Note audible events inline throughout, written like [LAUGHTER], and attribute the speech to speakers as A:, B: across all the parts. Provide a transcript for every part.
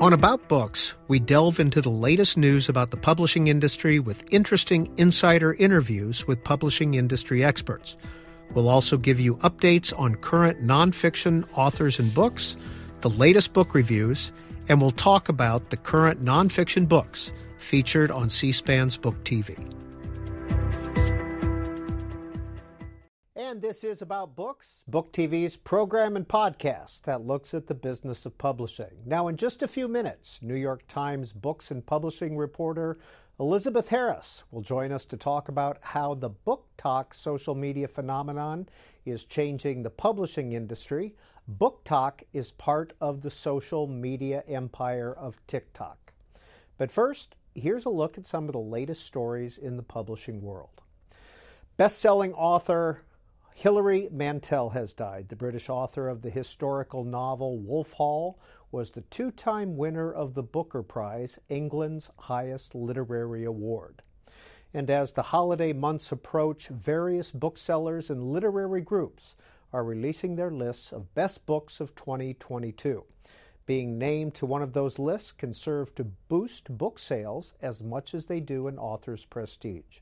A: On About Books, we delve into the latest news about the publishing industry with interesting insider interviews with publishing industry experts. We'll also give you updates on current nonfiction authors and books, the latest book reviews, and we'll talk about the current nonfiction books featured on C SPAN's Book TV. And this is About Books, Book TV's program and podcast that looks at the business of publishing. Now, in just a few minutes, New York Times books and publishing reporter Elizabeth Harris will join us to talk about how the book talk social media phenomenon is changing the publishing industry. BookTok is part of the social media empire of TikTok. But first, here's a look at some of the latest stories in the publishing world. Best-selling author Hilary Mantel has died. The British author of the historical novel Wolf Hall was the two time winner of the Booker Prize, England's highest literary award. And as the holiday months approach, various booksellers and literary groups are releasing their lists of best books of 2022. Being named to one of those lists can serve to boost book sales as much as they do an author's prestige.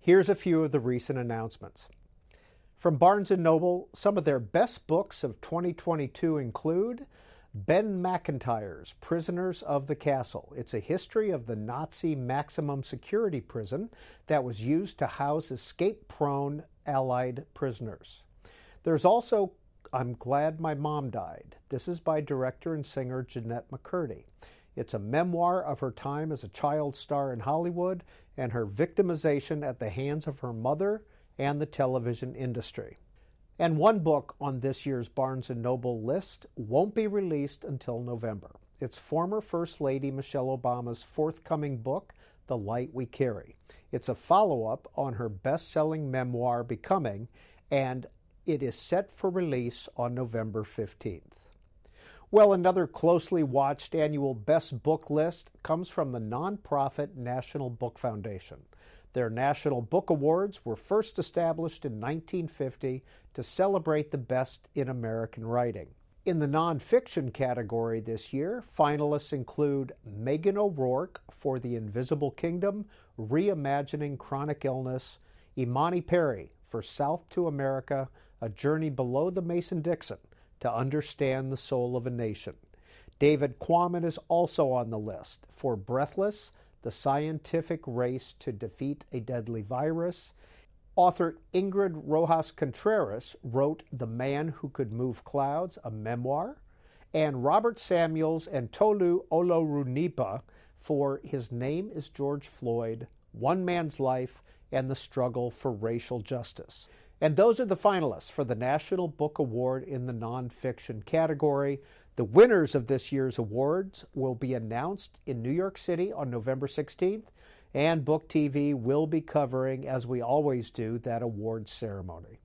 A: Here's a few of the recent announcements. From Barnes & Noble, some of their best books of 2022 include Ben Macintyre's Prisoners of the Castle. It's a history of the Nazi maximum security prison that was used to house escape-prone Allied prisoners. There's also I'm Glad My Mom Died. This is by director and singer Jennette McCurdy. It's a memoir of her time as a child star in Hollywood and her victimization at the hands of her mother and the television industry. And one book on this year's Barnes & Noble list won't be released until November. It's former First Lady Michelle Obama's forthcoming book, The Light We Carry. It's a follow-up on her best-selling memoir Becoming, and it is set for release on November 15th. Well, another closely watched annual best book list comes from the nonprofit National Book Foundation. Their National Book Awards were first established in 1950 to celebrate the best in American writing. In the nonfiction category this year, finalists include Meghan O'Rourke for The Invisible Kingdom, Reimagining Chronic Illness, Imani Perry for South to America, A Journey Below the Mason-Dixon to Understand the Soul of a Nation. David Quammen is also on the list for Breathless, the Scientific Race to Defeat a Deadly Virus. Author Ingrid Rojas Contreras wrote The Man Who Could Move Clouds, a memoir, and Robert Samuels and Tolu Olorunnipa for His Name is George Floyd, One Man's Life, and the Struggle for Racial Justice. And those are the finalists for the National Book Award in the nonfiction category. The winners of this year's awards will be announced in New York City on November 16th, and Book TV will be covering, as we always do, that awards ceremony.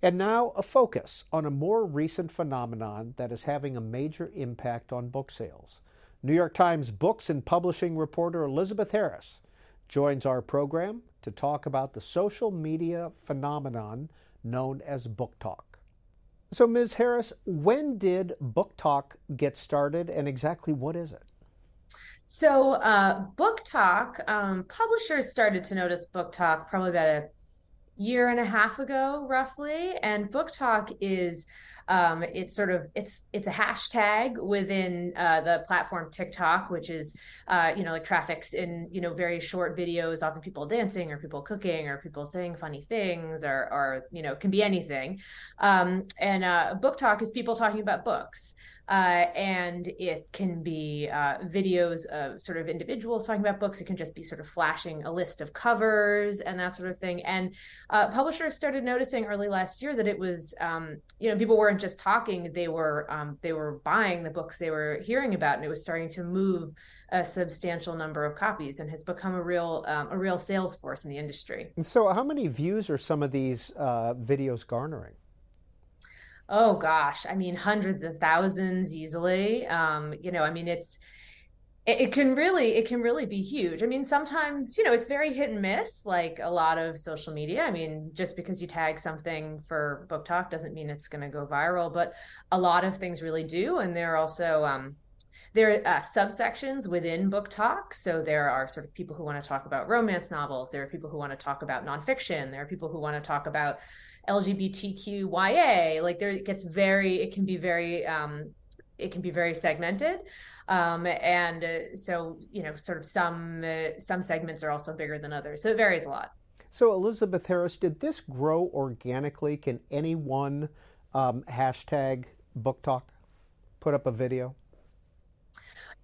A: And now, a focus on a more recent phenomenon that is having a major impact on book sales. New York Times books and publishing reporter Elizabeth Harris joins our program to talk about the social media phenomenon known as BookTok. So, Ms. Harris, when did BookTok get started and exactly what is it?
B: So, uh, talk um, publishers started to notice BookTok probably about a year and a half ago, roughly. And BookTok is um, it's sort of it's it's a hashtag within uh, the platform TikTok, which is uh, you know like traffics in you know very short videos, often people dancing or people cooking or people saying funny things or or you know can be anything. Um, and uh, BookTok is people talking about books. Uh, and it can be uh, videos of sort of individuals talking about books. It can just be sort of flashing a list of covers and that sort of thing. And uh, publishers started noticing early last year that it was, um, you know, people weren't just talking; they were um, they were buying the books they were hearing about, and it was starting to move a substantial number of copies and has become a real um, a real sales force in the industry.
A: So, how many views are some of these uh, videos garnering?
B: Oh gosh, I mean hundreds of thousands easily. Um, you know, I mean it's it, it can really it can really be huge. I mean, sometimes, you know, it's very hit and miss like a lot of social media. I mean, just because you tag something for BookTok doesn't mean it's going to go viral, but a lot of things really do and there are also um there are uh, subsections within BookTok So there are sort of people who want to talk about romance novels. There are people who want to talk about nonfiction. There are people who want to talk about LGBTQIA. Like there, it gets very, it can be very, um, it can be very segmented. Um, and uh, so, you know, sort of some uh, some segments are also bigger than others. So it varies a lot.
A: So Elizabeth Harris, did this grow organically? Can anyone um, hashtag talk, put up a video?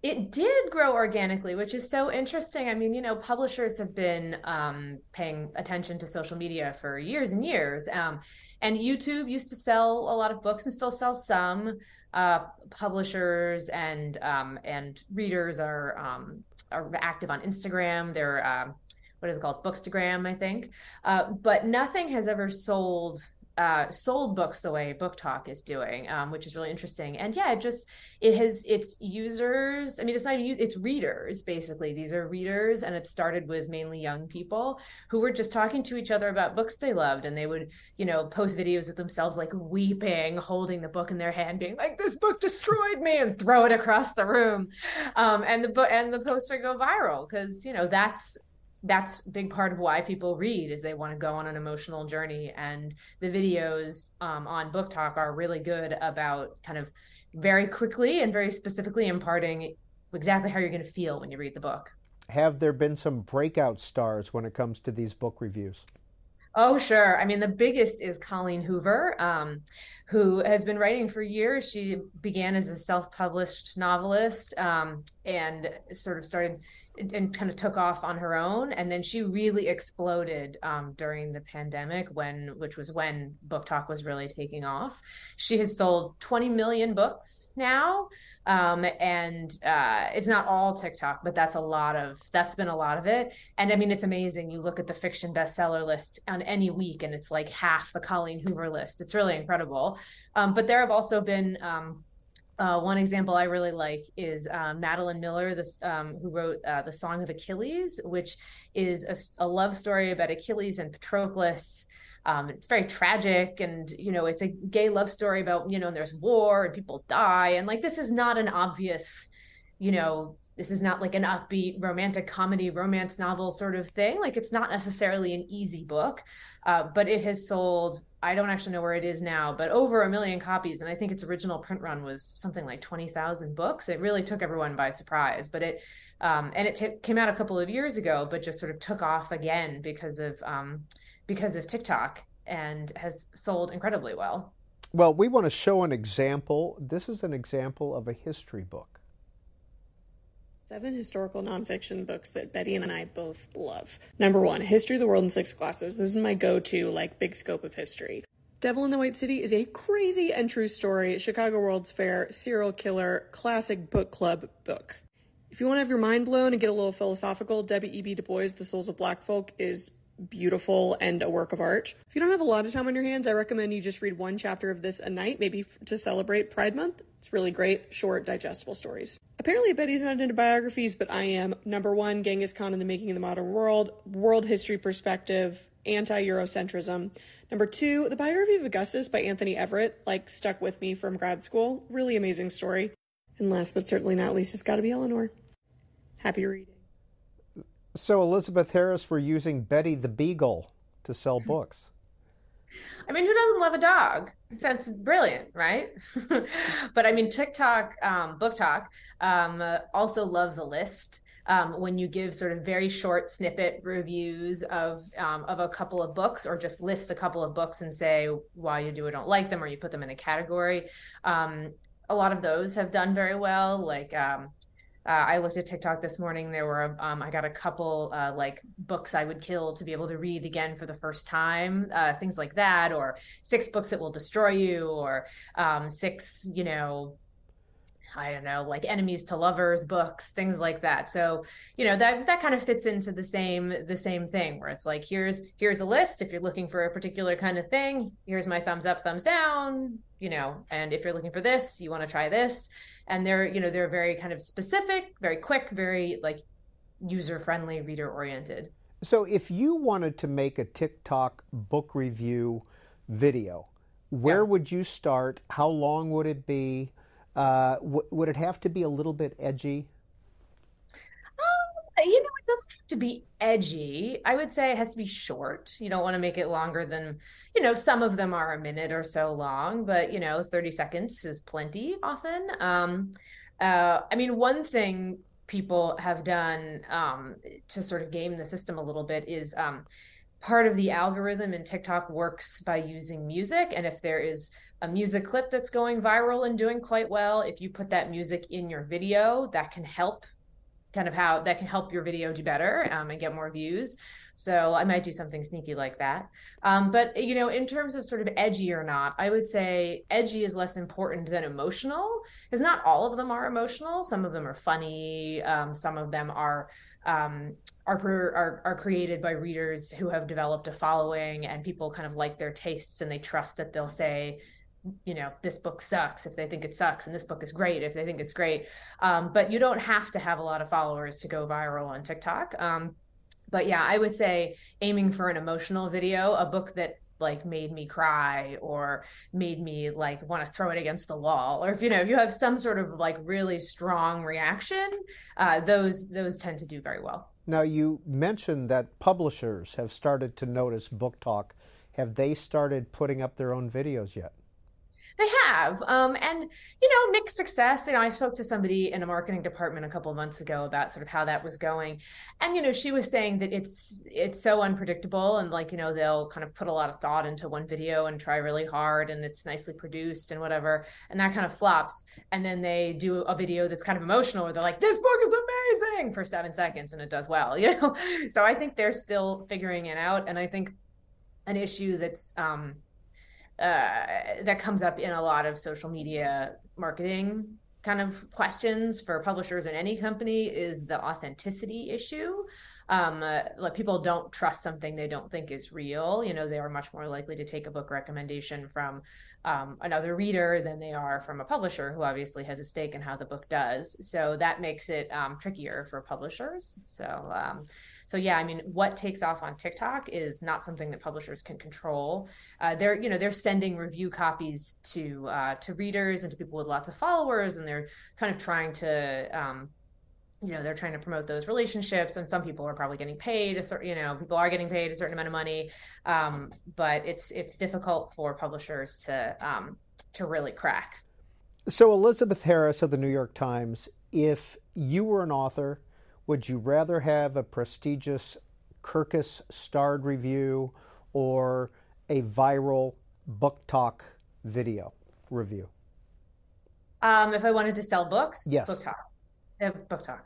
B: It did grow organically, which is so interesting. I mean, you know, publishers have been um, paying attention to social media for years and years. Um, and YouTube used to sell a lot of books and still sells some. Uh, publishers and um, and readers are um, are active on Instagram. They're um, what is it called, Bookstagram, I think. Uh, but nothing has ever sold uh, sold books the way BookTok is doing, um, which is really interesting. And yeah, it just it has its users. I mean, it's not even it's readers basically. These are readers, and it started with mainly young people who were just talking to each other about books they loved, and they would you know post videos of themselves like weeping, holding the book in their hand, being like, "This book destroyed me," and throw it across the room. Um, and the book and the post would go viral because you know that's that's a big part of why people read is they want to go on an emotional journey. And the videos um, on Talk are really good about kind of very quickly and very specifically imparting exactly how you're going to feel when you read the book.
A: Have there been some breakout stars when it comes to these book reviews?
B: Oh, sure. I mean, the biggest is Colleen Hoover, um, who has been writing for years. She began as a self published novelist um, and sort of started and kind of took off on her own. And then she really exploded um, during the pandemic when which was when BookTok was really taking off. She has sold 20 million books now um, and uh, it's not all tiktok but that's a lot of that's been a lot of it. And i mean it's amazing. You look at the fiction bestseller list on any week and it's like half the colleen hoover list. It's really incredible um, but there have also been um, uh, one example I really like is um, Madeline Miller, this um, who wrote uh, the Song of Achilles, which is a, a, love story about Achilles and Patroclus. Um, it's very tragic, and you know, it's a gay love story about you know, there's war and people die, and like this is not an obvious, you know, this is not like an upbeat romantic comedy romance novel sort of thing. Like it's not necessarily an easy book, uh, but it has sold I don't actually know where it is now, but over a million copies. And I think its original print run was something like 20,000 books. It really took everyone by surprise. But it, um, and it t- came out a couple of years ago, but just sort of took off again because of, um, because of TikTok and has sold incredibly well.
A: Well, we want to show an example. This is an example of a history book.
C: Seven historical nonfiction books that Betty and I both love. Number one, History of the World in Six Glasses. This is my go to, like, big scope of history. Devil in the White City is a crazy and true story, Chicago World's Fair, serial killer, classic book club book. If you want to have your mind blown and get a little philosophical, W. E. B. Du Bois' The Souls of Black Folk is beautiful and a work of art. If you don't have a lot of time on your hands, I recommend you just read one chapter of this a night, maybe to celebrate Pride Month. It's really great, short, digestible stories. Apparently, Betty's not into biographies, but I am. Number one, Genghis Khan and the Making of the Modern World, world history perspective, anti Eurocentrism. Number two, the biography of Augustus by Anthony Everitt, like stuck with me from grad school. Really amazing story. And last but certainly not least, it's got to be Eleanor. Happy reading.
A: So, Elizabeth Harris, we're using Betty the Beagle to sell books.
B: I mean, who doesn't love a dog? That's brilliant, right? [LAUGHS] but I mean, TikTok, um, BookTok, um, also loves a list. Um, when you give sort of very short snippet reviews of um, of a couple of books, or just list a couple of books and say why you do or don't like them, or you put them in a category. Um, a lot of those have done very well. Like um, uh, I looked at TikTok this morning. There were, um, I got a couple uh, like books I would kill to be able to read again for the first time, uh, things like that, or six books that will destroy you, or um, six, you know, I don't know, like enemies to lovers books, things like that. So, you know, that that kind of fits into the same the same thing where it's like here's here's a list if you're looking for a particular kind of thing, here's my thumbs up, thumbs down, you know, and if you're looking for this, you want to try this and they're you know they're very kind of specific very quick very like user friendly reader oriented
A: so if you wanted to make a tiktok book review video where yeah. would you start how long would it be Uh, w- would it have to be a little bit edgy?
B: Um, you know, it doesn't have to be edgy. I would say it has to be short. You don't want to make it longer than, you know, some of them are a minute or so long, but you know, 30 seconds is plenty often. Um, uh, I mean, one thing people have done um, to sort of game the system a little bit is um, part of the algorithm in TikTok works by using music. And if there is a music clip that's going viral and doing quite well, if you put that music in your video, that can help kind of how that can help your video do better um, and get more views. So I might do something sneaky like that. Um, but you know, in terms of sort of edgy or not, I would say edgy is less important than emotional, because not all of them are emotional. Some of them are funny. Um, some of them are um, are, are are created by readers who have developed a following, and people kind of like their tastes, and they trust that they'll say you know this book sucks if they think it sucks and this book is great if they think it's great. Um, but you don't have to have a lot of followers to go viral on tiktok. Um, but yeah i would say aiming for an emotional video a book that like made me cry or made me like want to throw it against the wall or if you know if you have some sort of like really strong reaction uh, those those tend to do very well.
A: Now you mentioned that publishers have started to notice BookTok have they started putting up their own videos yet
B: they have, um, and you know, mixed success. You know, I spoke to somebody in a marketing department a couple of months ago about sort of how that was going, and you know, she was saying that it's it's so unpredictable, and like you know, they'll kind of put a lot of thought into one video and try really hard, and it's nicely produced and whatever, and that kind of flops, and then they do a video that's kind of emotional, where they're like, "This book is amazing" for seven seconds, and it does well, [LAUGHS] you know. So I think they're still figuring it out, and I think an issue that's um, uh, that comes up in a lot of social media marketing kind of questions for publishers in any company is the authenticity issue. Um, uh, like people don't trust something they don't think is real. You know, they are much more likely to take a book recommendation from um, another reader than they are from a publisher who obviously has a stake in how the book does. So that makes it um, trickier for publishers. So um, so yeah, I mean, what takes off on TikTok is not something that publishers can control. Uh, they're you know they're sending review copies to uh, to readers and to people with lots of followers, and they're kind of trying to um, you know they're trying to promote those relationships and some people are probably getting paid a certain you know people are getting paid a certain amount of money um, but it's it's difficult for publishers to um, to really crack
A: so elizabeth harris of the new york times if you were an author would you rather have a prestigious Kirkus starred review or a viral BookTok video review?
B: Um, if I wanted to sell books,
A: yes.
B: BookTok. Yeah, BookTok.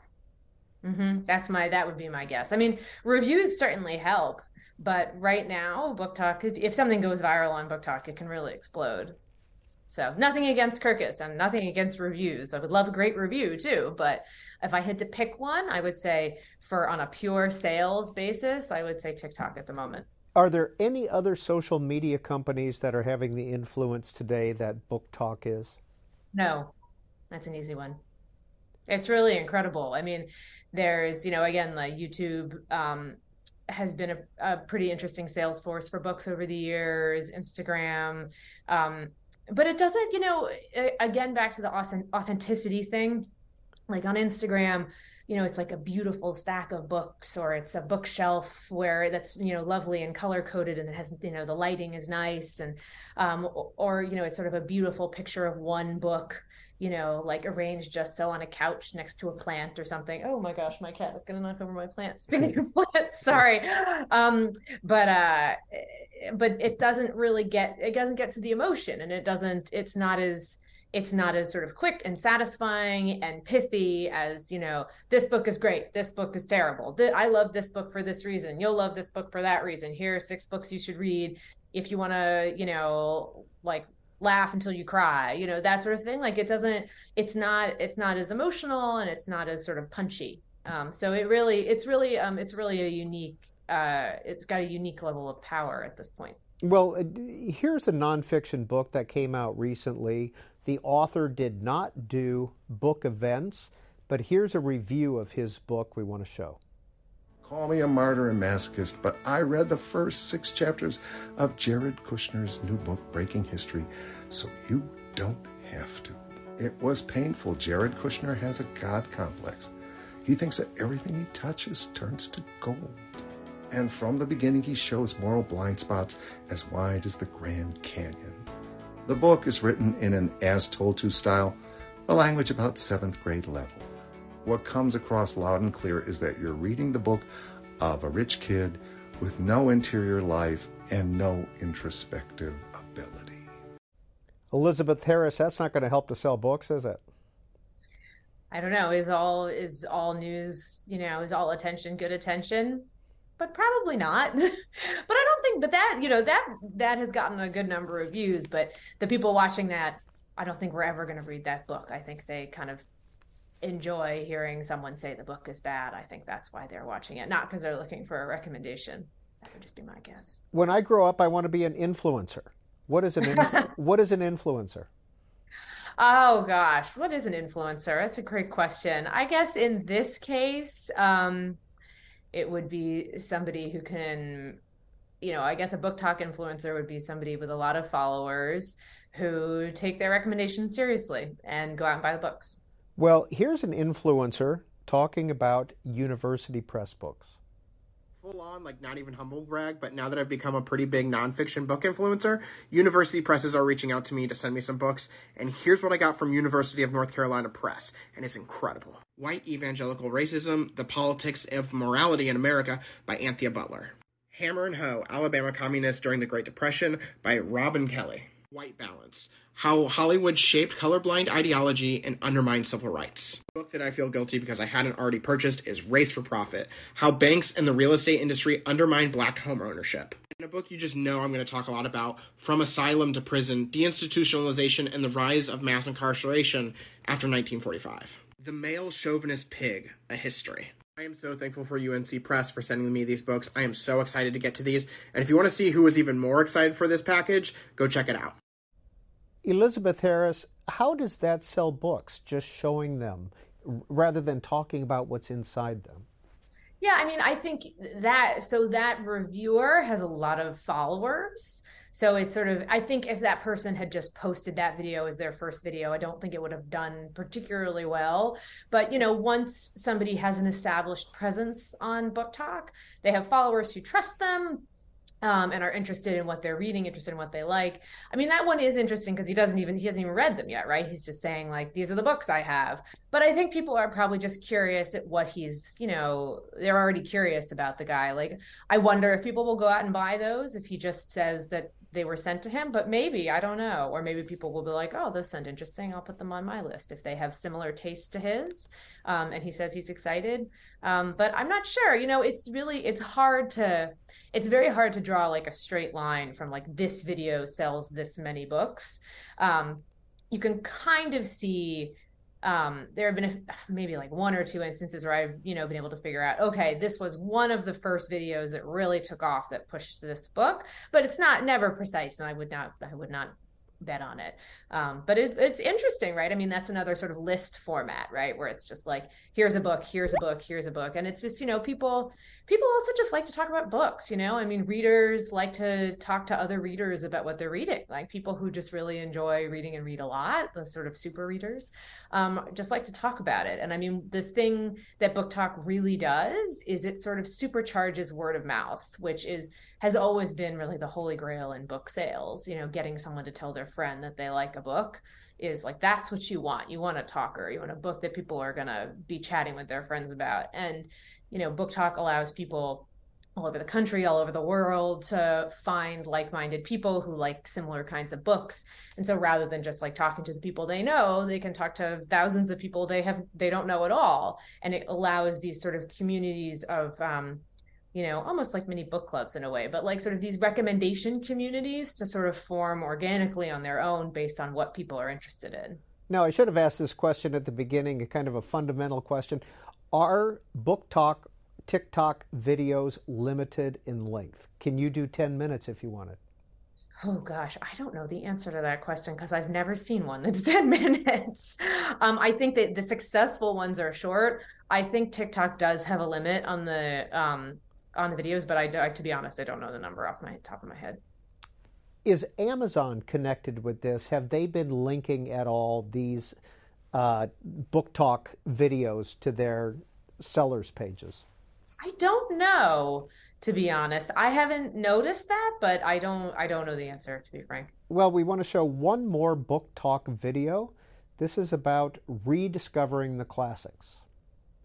B: Mm-hmm. That's my that would be my guess. I mean, reviews certainly help, but right now, BookTok, if, if something goes viral on BookTok, it can really explode. So nothing against Kirkus and nothing against reviews. I would love a great review too, but if I had to pick one, I would say for on a pure sales basis, I would say TikTok at the moment.
A: Are there any other social media companies that are having the influence today that BookTok is?
B: No, that's an easy one. It's really incredible. I mean, there's, you know, again, like YouTube um, has been a, a, pretty interesting sales force for books over the years, Instagram. Um, but it doesn't, you know, again, back to the authenticity thing like on Instagram, you know, it's like a beautiful stack of books or it's a bookshelf where that's, you know, lovely and color coded and it has, you know, the lighting is nice and, um, or, you know, it's sort of a beautiful picture of one book, you know, like arranged just so on a couch next to a plant or something. Oh my gosh, my cat is going to knock over my plant. [LAUGHS] Speaking of plants, sorry. Um, but, uh, but it doesn't really get, it doesn't get to the emotion and it doesn't, it's not as, it's not as sort of quick and satisfying and pithy as you know this book is great this book is terrible. I love this book for this reason. You'll love this book for that reason. Here are six books you should read if you want to you know like laugh until you cry you know that sort of thing. Like it doesn't it's not it's not as emotional and it's not as sort of punchy. Um, so it really it's really um, it's really a unique uh, it's got a unique level of power at this point.
A: Well, uh, here's a nonfiction book that came out recently the author did not do book events, but here's a review of his book we want to show.
D: Call me a martyr and masochist, but I read the first six chapters of Jared Kushner's new book, Breaking History, so you don't have to. It was painful. Jared Kushner has a God complex. He thinks that everything he touches turns to gold. And from the beginning, he shows moral blind spots as wide as the Grand Canyon. The book is written in an as told to style, a language about seventh grade level. What comes across loud and clear is that you're reading the book of a rich kid with no interior life and no introspective ability.
A: Elizabeth Harris, that's not going to help to sell books, is it?
B: I don't know. Is all is all news, you know, is all attention good attention? But probably not. [LAUGHS] but I don't think but that, you know, that that has gotten a good number of views, but the people watching that I don't think we're ever going to read that book. I think they kind of enjoy hearing someone say the book is bad. I think that's why they're watching it, not because they're looking for a recommendation. That would just be my guess.
A: When I grow up, I want to be an influencer. What is an influ- [LAUGHS] what is an influencer?
B: Oh gosh, what is an influencer? That's a great question. I guess in this case, um, it would be somebody who can, you know, I guess a BookTok influencer would be somebody with a lot of followers who take their recommendations seriously and go out and buy the books.
A: Well, here's an influencer talking about university press books.
E: Full on, like not even humble brag, but now that I've become a pretty big nonfiction book influencer, university presses are reaching out to me to send me some books. And here's what I got from University of North Carolina Press, and it's incredible White Evangelical Racism The Politics of Morality in America by Anthea Butler. Hammer and Hoe Alabama Communists During the Great Depression by Robin Kelley. White Balance How Hollywood Shaped Colorblind Ideology and Undermined Civil Rights. The book that I feel guilty because I hadn't already purchased is Race for Profit How Banks and the Real Estate Industry Undermine Black Home Ownership. In a book you just know I'm going to talk a lot about From Asylum to Prison Deinstitutionalization and the Rise of Mass Incarceration After 1945. The Male Chauvinist Pig A History. I am so thankful for UNC Press for sending me these books. I am so excited to get to these. And if you want to see who was even more excited for this package, go check it out.
A: Elizabeth Harris, how does that sell books? Just showing them rather than talking about what's inside them?
B: Yeah, I mean, I think that so that reviewer has a lot of followers. So it's sort of, I think if that person had just posted that video as their first video, I don't think it would have done particularly well. But, you know, once somebody has an established presence on BookTok, they have followers who trust them, um, and are interested in what they're reading, interested in what they like. I mean, that one is interesting because he doesn't even he hasn't even read them yet, right? He's just saying like these are the books I have. But I think people are probably just curious at what he's, you know, they're already curious about the guy. Like, I wonder if people will go out and buy those if he just says that they were sent to him, but maybe I don't know, or maybe people will be like, "Oh, this sounds interesting. I'll put them on my list if they have similar tastes to his." Um, and he says he's excited, um, but I'm not sure. You know, it's really it's hard to it's very hard to draw like a straight line from like this video sells this many books. Um, you can kind of see um, there have been a, maybe like one or two instances where I've you know been able to figure out okay this was one of the first videos that really took off that pushed this book but it's not never precise and I would not I would not bet on it. Um, but it, it's interesting, right? I mean, that's another sort of list format, right? Where it's just like, here's a book, here's a book, here's a book. And it's just, you know, people, people also just like to talk about books, you know? I mean, readers like to talk to other readers about what they're reading. Like people who just really enjoy reading and read a lot, the sort of super readers, um, just like to talk about it. And I mean, the thing that BookTok really does is it sort of supercharges word of mouth, which is, has always been really the holy grail in book sales, you know, getting someone to tell their friend that they like a book is like that's what you want. You want a talker, you want a book that people are going to be chatting with their friends about. And you know, BookTok allows people all over the country, all over the world to find like-minded people who like similar kinds of books. And so rather than just like talking to the people they know, they can talk to thousands of people they have they don't know at all. And it allows these sort of communities of um, you know, almost like mini book clubs in a way, but like sort of these recommendation communities to sort of form organically on their own based on what people are interested in.
A: Now, I should have asked this question at the beginning, a kind of a fundamental question. Are BookTok TikTok videos limited in length? Can you do 10 minutes if you wanted?
B: Oh gosh, I don't know the answer to that question because I've never seen one that's [LAUGHS] 10 minutes. Um, I think that the successful ones are short. I think TikTok does have a limit on the um, on the videos, but I, I, to be honest, I don't know the number off my top of my head.
A: Is Amazon connected with this? Have they been linking at all these uh, BookTok videos to their sellers pages?
B: I don't know, to be honest. I haven't noticed that, but I don't I don't know the answer, to be frank.
A: Well, we want to show one more BookTok video. This is about rediscovering the classics.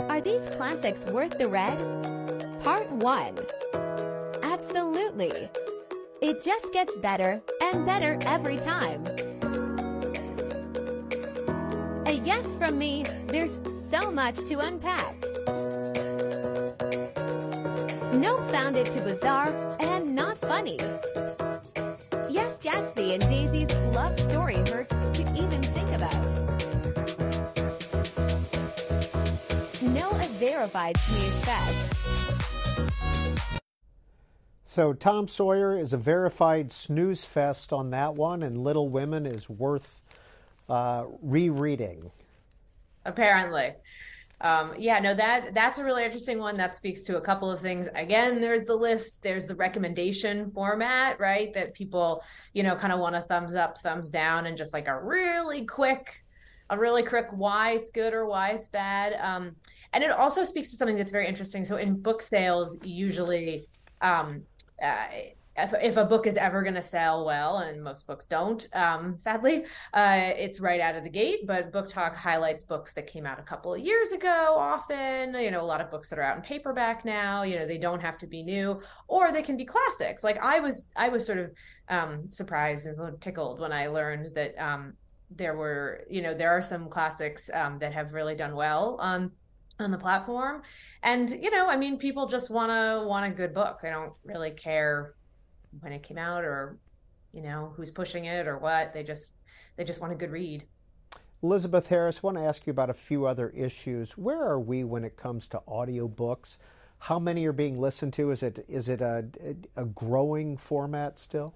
F: Are these classics worth the read? Part 1. Absolutely. It just gets better and better every time. A yes from me, there's so much to unpack. No found it too bizarre and not funny. Yes, Gatsby and Daisy's love story hurts to even think about. No a verified snooze fest.
A: So Tom Sawyer is a verified snooze fest on that one, and Little Women is worth uh, rereading.
B: Apparently. Um, yeah, no, that that's a really interesting one. That speaks to a couple of things. Again, there's the list, there's the recommendation format, right? That people, you know, kind of want a thumbs up, thumbs down, and just like a really quick, a really quick why it's good or why it's bad. Um, and it also speaks to something that's very interesting. So in book sales, usually um, uh, if, if, a book is ever going to sell well, and most books don't, um, sadly, uh, it's right out of the gate. But BookTok highlights books that came out a couple of years ago. Often, you know, a lot of books that are out in paperback now. You know, they don't have to be new, or they can be classics. Like I was, I was sort of um, surprised and tickled when I learned that um, there were, you know, there are some classics um, that have really done well. On the platform. And you know i mean people just want to want a good book. They don't really care when it came out or you know who's pushing it or what. They just they just want a good read.
A: Elizabeth harris I want to ask you about a few other issues. Where are we when it comes to audiobooks? How many are being listened to? Is it is it a, a growing format still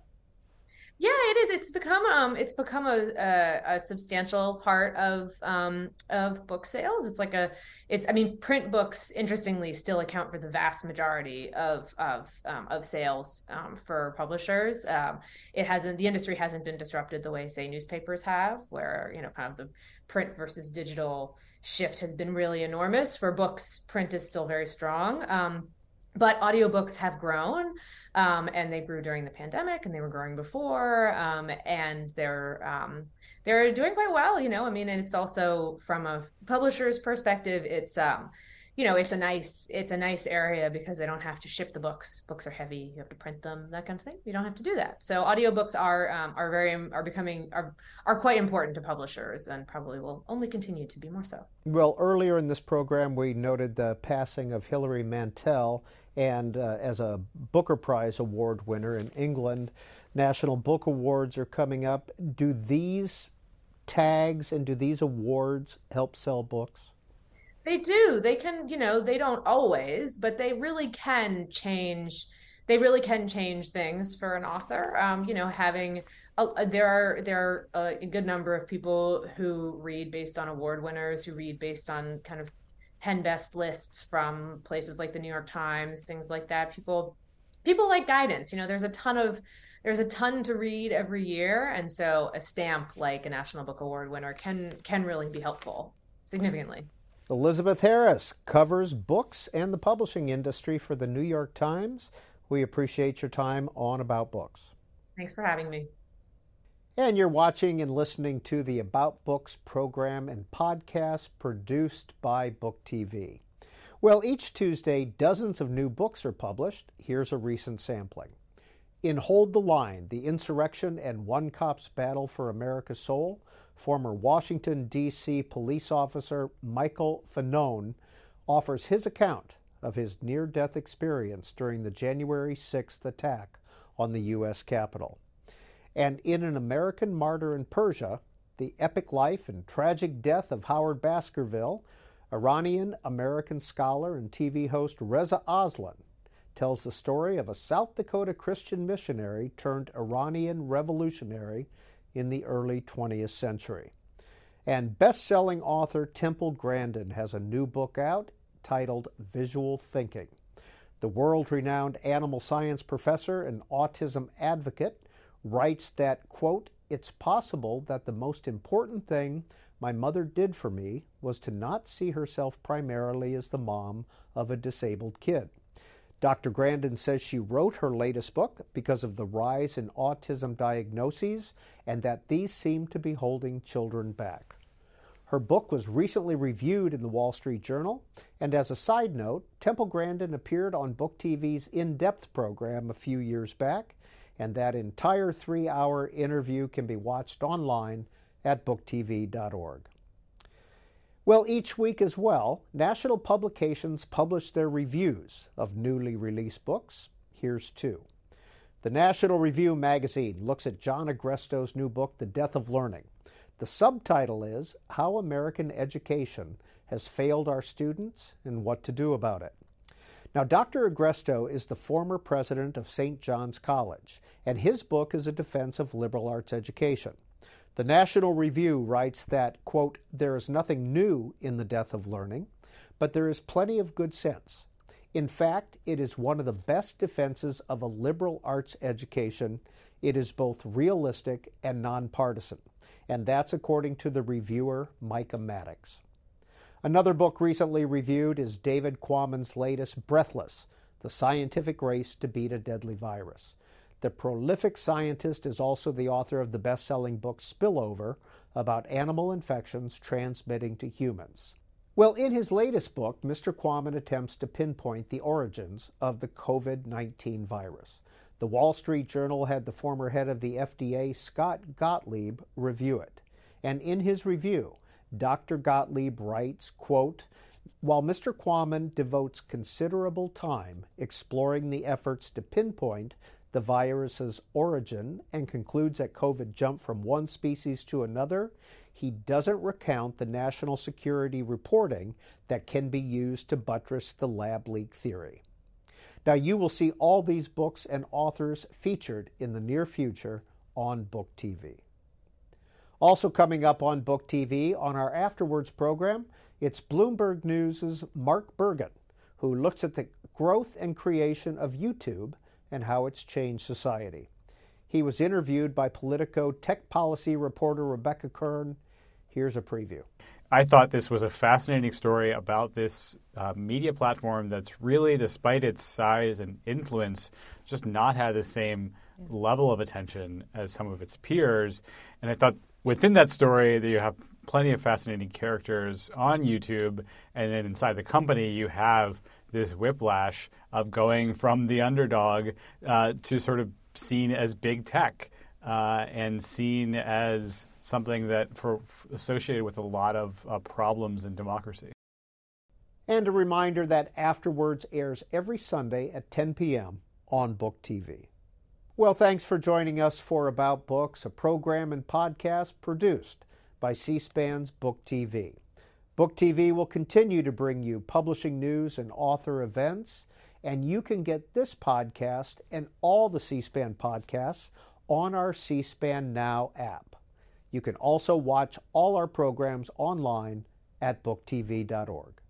B: yeah, it is. It's become um, it's become a, a, a substantial part of um, of book sales. It's like a, it's. I mean, print books, interestingly, still account for the vast majority of of um, of sales um, for publishers. Um, it hasn't. The industry hasn't been disrupted the way, say, newspapers have, where you know, kind of the print versus digital shift has been really enormous. For books, print is still very strong. Um, but audiobooks have grown um, and they grew during the pandemic and they were growing before um, and they're um, they're doing quite well you know i mean and it's also from a publisher's perspective it's um, you know it's a nice it's a nice area because they don't have to ship the books books are heavy you have to print them that kind of thing. You don't have to do that. So audiobooks are um, are very are becoming are are quite important to publishers and probably will only continue to be more so.
A: Well earlier in this program we noted the passing of hilary mantel and uh, as a Booker Prize Award winner in England. National Book Awards are coming up. Do these tags and do these awards help sell books?
B: They do. They can, you know, they don't always, but they really can change. They really can change things for an author. Um, you know, having a, there are there are a good number of people who read based on award winners, who read based on kind of 10 best lists from places like the New York Times, things like that. People people like guidance. You know, there's a ton of there's a ton to read every year, and so a stamp like a National Book Award winner can can really be helpful significantly.
A: Elizabeth Harris covers books and the publishing industry for the New York Times. We appreciate your time on About Books.
B: Thanks for having me.
A: And you're watching and listening to the About Books program and podcast produced by Book TV. Well, each Tuesday, dozens of new books are published. Here's a recent sampling. In Hold the Line The Insurrection and One Cop's Battle for America's Soul, former Washington, D.C. police officer Michael Fanone offers his account of his near death experience during the January 6th attack on the U.S. Capitol and in An American Martyr in Persia, the epic life and tragic death of Howard Baskerville, Iranian American scholar and TV host Reza Aslan tells the story of a South Dakota Christian missionary turned Iranian revolutionary in the early 20th century. And best selling author Temple Grandin has a new book out titled Visual Thinking. The world renowned animal science professor and autism advocate writes that, quote, it's possible that the most important thing my mother did for me was to not see herself primarily as the mom of a disabled kid. Dr. Grandin says she wrote her latest book because of the rise in autism diagnoses and that these seem to be holding children back. Her book was recently reviewed in the Wall Street Journal, and as a side note, Temple Grandin appeared on Book TV's In Depth program a few years back, and that entire three hour interview can be watched online at booktv.org. Well, each week as well, national publications publish their reviews of newly released books. Here's two. The National Review magazine looks at John Agresto's new book, The Death of Learning. The subtitle is How American Education Has Failed Our Students and What to Do About It. Now, Dr. Agresto is the former president of St. John's College, and his book is a defense of liberal arts education. The National Review writes that, quote, there is nothing new in the death of learning, but there is plenty of good sense. In fact, it is one of the best defenses of a liberal arts education. It is both realistic and nonpartisan, and that's according to the reviewer Micah Maddox. Another book recently reviewed is David Quammen's latest, Breathless The Scientific Race to Beat a Deadly Virus. The prolific scientist is also the author of the best selling book Spillover about animal infections transmitting to humans. Well, in his latest book, Mr. Quammen attempts to pinpoint the origins of the COVID 19 virus. The Wall Street Journal had the former head of the FDA, Scott Gottlieb, review it. And in his review, Dr. Gottlieb writes, quote, while Mr. Quammen devotes considerable time exploring the efforts to pinpoint the virus's origin and concludes that COVID jumped from one species to another, he doesn't recount the national security reporting that can be used to buttress the lab leak theory. Now, you will see all these books and authors featured in the near future on Book TV. Also, coming up on Book TV on our After Words program, it's Bloomberg News' Mark Bergen, who looks at the growth and creation of YouTube and how it's changed society. He was interviewed by Politico tech policy reporter Rebecca Kern. Here's a preview.
G: I thought this was a fascinating story about this uh, media platform that's really, despite its size and influence, just not had the same level of attention as some of its peers. And I thought within that story you have plenty of fascinating characters on YouTube, and then inside the company you have this whiplash of going from the underdog uh, to sort of seen as big tech uh, and seen as something that for associated with a lot of uh, problems in democracy.
A: And a reminder that After Words airs every Sunday at 10 p.m. on Book TV. Well, thanks for joining us for About Books, a program and podcast produced by C SPAN's Book TV. Book TV will continue to bring you publishing news and author events, and you can get this podcast and all the C SPAN podcasts on our C SPAN Now app. You can also watch all our programs online at booktv.org.